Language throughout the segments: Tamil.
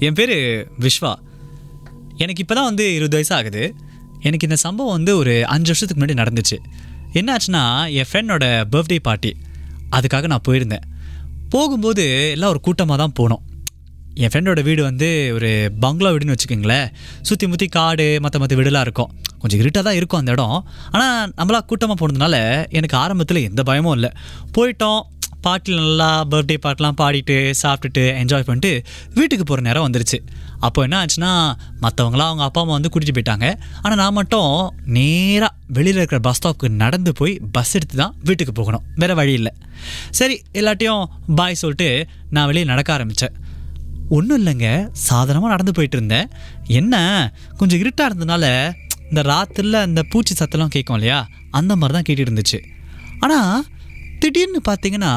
என் பேர் விஸ்வா எனக்கு இப்போ தான் வந்து இருபது வயசு ஆகுது எனக்கு இந்த சம்பவம் வந்து ஒரு அஞ்சு வருஷத்துக்கு முன்னாடி நடந்துச்சு. என்னாச்சுன்னா என் ஃப்ரெண்டோட பர்த்டே பார்ட்டி அதுக்காக நான் போயிருந்தேன். போகும்போது எல்லாம் ஒரு கூட்டமாக தான் போனோம். என் ஃப்ரெண்டோட வீடு வந்து ஒரு பங்களா வீடுன்னு வச்சுக்கோங்களேன். சுற்றி முற்றி காடு மற்ற மற்ற வீடுலாம் இருக்கும். கொஞ்சம் இருட்டாக தான் இருக்கும் அந்த இடம். ஆனால் நம்மளா கூட்டமாக போனதுனால எனக்கு ஆரம்பத்தில் எந்த பயமும் இல்லை. போயிட்டோம். பாட்டில் நல்லா பர்த்டே பாட்டெலாம் பாடிட்டு சாப்பிட்டுட்டு என்ஜாய் பண்ணிட்டு வீட்டுக்கு போகிற நேரம் வந்துருச்சு. அப்போ என்ன ஆச்சுன்னா மற்றவங்களாம் அவங்க அப்பா அம்மா வந்து கூட்டிகிட்டு போயிட்டாங்க. ஆனால் நான் மட்டும் நேராக வெளியில் இருக்கிற பஸ் ஸ்டாப்புக்கு நடந்து போய் பஸ் எடுத்து தான் வீட்டுக்கு போகணும். வேறு வழி இல்லை. சரி எல்லாட்டையும் பாய் சொல்லிட்டு நான் வெளியே நடக்க ஆரம்பித்தேன் ஒன்றும் இல்லைங்க சாதாரணமாக நடந்து போயிட்டு இருந்தேன். என்ன கொஞ்சம் இருட்டாக இருந்ததுனால இந்த ராத்திரில அந்த பூச்சி சத்தெல்லாம் கேட்கும் இல்லையா? அந்த மாதிரி தான் கேட்டுட்டு இருந்துச்சு. ஆனால் திடீர்னு பார்த்தீங்கன்னா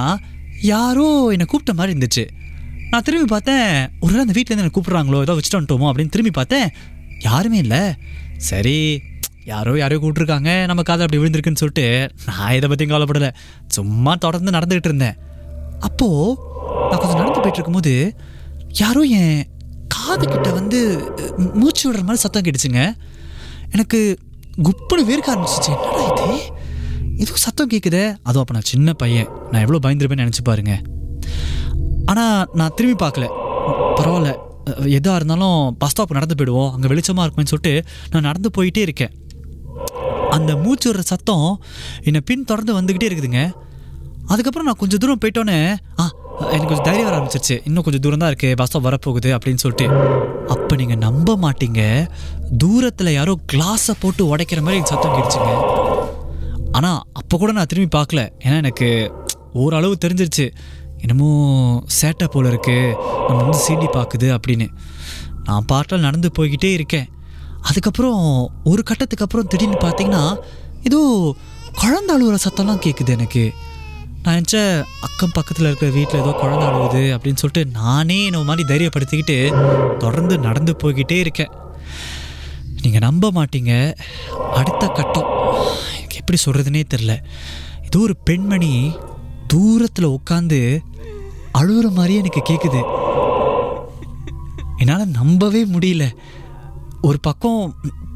யாரோ என்னை கூப்பிட்ட மாதிரி இருந்துச்சு. நான் திரும்பி பார்த்தேன் ஒரு வேளை அந்த வீட்டிலேருந்து என்னை கூப்பிட்றாங்களோ ஏதோ வச்சுட்டு வந்துட்டோமோ அப்படின்னு திரும்பி பார்த்தேன் யாருமே இல்லை. சரி யாரோ யாரோ கூப்பிட்ருக்காங்க நம்ம காதல் அப்படி விழுந்திருக்குன்னு சொல்லிட்டு நான் இதை பற்றியும் கவலைப்படலை. சும்மா தொடர்ந்து நடந்துகிட்டு இருந்தேன். அப்போது நான் கொஞ்சம் நடந்து போயிட்டு இருக்கும்போது யாரோ என் காதுகிட்ட வந்து மூச்சு விடுற மாதிரி சத்தம் கேட்டுச்சுங்க. எனக்கு குப்புன்னு வேர்க்க ஆரம்பிச்சிச்சு. என்னடா இது? ஏதோ சத்தம் கேட்குதே அதுவும் அப்போ நான் சின்ன பையன். நான் எவ்வளோ பயந்துருப்பேன்னு நினச்சி பாருங்க. ஆனால் நான் திரும்பி பார்க்கல. பரவாயில்ல. எதாக இருந்தாலும் பஸ் ஸ்டாப் நடந்து போயிடுவோம். அங்கே வெளிச்சமாக இருக்கும்னு சொல்லிட்டு நான் நடந்து போயிட்டே இருக்கேன். அந்த மூச்சு விடுற சத்தம் என்னை பின் தொடர்ந்து வந்துக்கிட்டே இருக்குதுங்க. அதுக்கப்புறம் நான் கொஞ்சம் தூரம் போயிட்டோன்னே ஆ எனக்கு கொஞ்சம் தைரியம் வர ஆரம்பிச்சிருச்சு. இன்னும் கொஞ்சம் தூரம் தான் இருக்குது பஸ் ஸ்டாப் வரப்போகுது அப்படின்னு சொல்லிட்டு. அப்போ நீங்கள் நம்ப மாட்டீங்க. தூரத்தில் யாரோ கிளாஸை போட்டு உடைக்கிற மாதிரி எனக்கு சத்தம் கேட்டுச்சுங்க. ஆனால் அப்போ கூட நான் திரும்பி பார்க்கல. ஏன்னா எனக்கு ஓரளவு தெரிஞ்சிருச்சு. என்னமோ சேட்டை போல இருக்குது நம்ம வந்து சீண்டி பார்க்குது அப்படின்னு. நான் பாட்டில் நடந்து போய்கிட்டே இருக்கேன். அதுக்கப்புறம் ஒரு கட்டத்துக்கு அப்புறம் திடீர்னு பார்த்தீங்கன்னா ஏதோ குழந்த அழுகிற சத்தம்லாம் கேட்குது எனக்கு. நான் நினச்ச அக்கம் பக்கத்தில் இருக்கிற வீட்டில் ஏதோ குழந்தை அழுகுது அப்படின்னு சொல்லிட்டு நானே என்ன மாதிரி தைரியப்படுத்திக்கிட்டு தொடர்ந்து நடந்து போய்கிட்டே இருக்கேன். நீங்கள் நம்ப மாட்டீங்க. அடுத்த கட்டம் எப்படி சொல்கிறதுனே தெரில ஏதோ ஒரு பெண்மணி தூரத்தில் உட்காந்து அழுகுற மாதிரியே எனக்கு கேட்குது என்னால் நம்பவே முடியல. ஒரு பக்கம்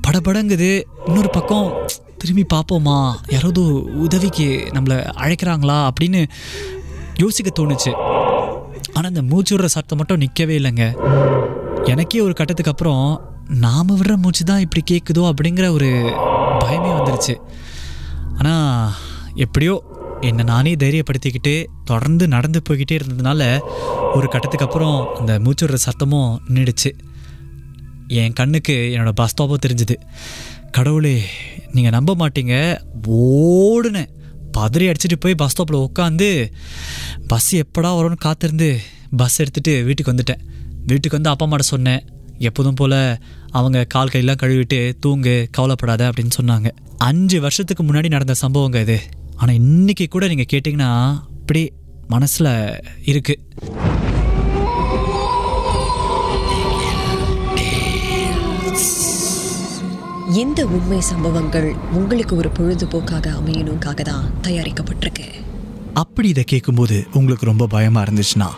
படபடங்குது இன்னொரு பக்கம் திரும்பி பார்ப்போமா யாராவது உதவிக்கு நம்மளை அழைக்கிறாங்களா அப்படின்னு யோசிக்க தோணுச்சு. ஆனால் இந்த மூச்சு விடுற சத்தம் மட்டும் நிற்கவே இல்லைங்க. எனக்கே ஒரு கட்டத்துக்கு அப்புறம் நாம் விடுற மூச்சு தான் இப்படி கேட்குதோ அப்படிங்கிற ஒரு பயமே வந்துருச்சு. ஆனால் எப்படியோ என்னை நானே தைரியப்படுத்திக்கிட்டு தொடர்ந்து நடந்து போய்கிட்டே இருந்ததுனால ஒரு கட்டத்துக்கு அப்புறம் அந்த மூச்சு விடுற சத்தமும் நின்றுடுச்சு என் கண்ணுக்கு என்னோடய பஸ் ஸ்டாப்பும் தெரிஞ்சுது. கடவுளே நீங்கள் நம்ப மாட்டீங்க. ஓடுனேன். பதறி அடிச்சுட்டு போய் பஸ் ஸ்டாப்பில் உட்காந்து பஸ் எப்படா வரும்னு காத்திருந்து பஸ் எடுத்துகிட்டு வீட்டுக்கு வந்துட்டேன். வீட்டுக்கு வந்து அப்பா அம்மாட்ட சொன்னேன். எப்போதும் போல் அவங்க கால் கையெல்லாம் கழுவிட்டு தூங்கு கவலைப்படாத அப்படின்னு சொன்னாங்க. அஞ்சு வருஷத்துக்கு முன்னாடி நடந்த சம்பவங்க இது. ஆனால் இன்னைக்கு கூட நீங்கள் கேட்டிங்கன்னா அப்படி மனசில் இருக்குது இந்த உண்மை சம்பவங்கள் உங்களுக்கு ஒரு பொழுதுபோக்காக அமையணுக்காக தான் தயாரிக்கப்பட்டிருக்கு. அப்படி இதை கேட்கும்போது உங்களுக்கு ரொம்ப பயமாக இருந்துச்சுன்னா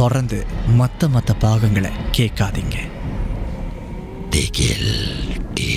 தொடர்ந்து மற்ற மற்ற பாகங்களை கேட்காதீங்க. திகில் டே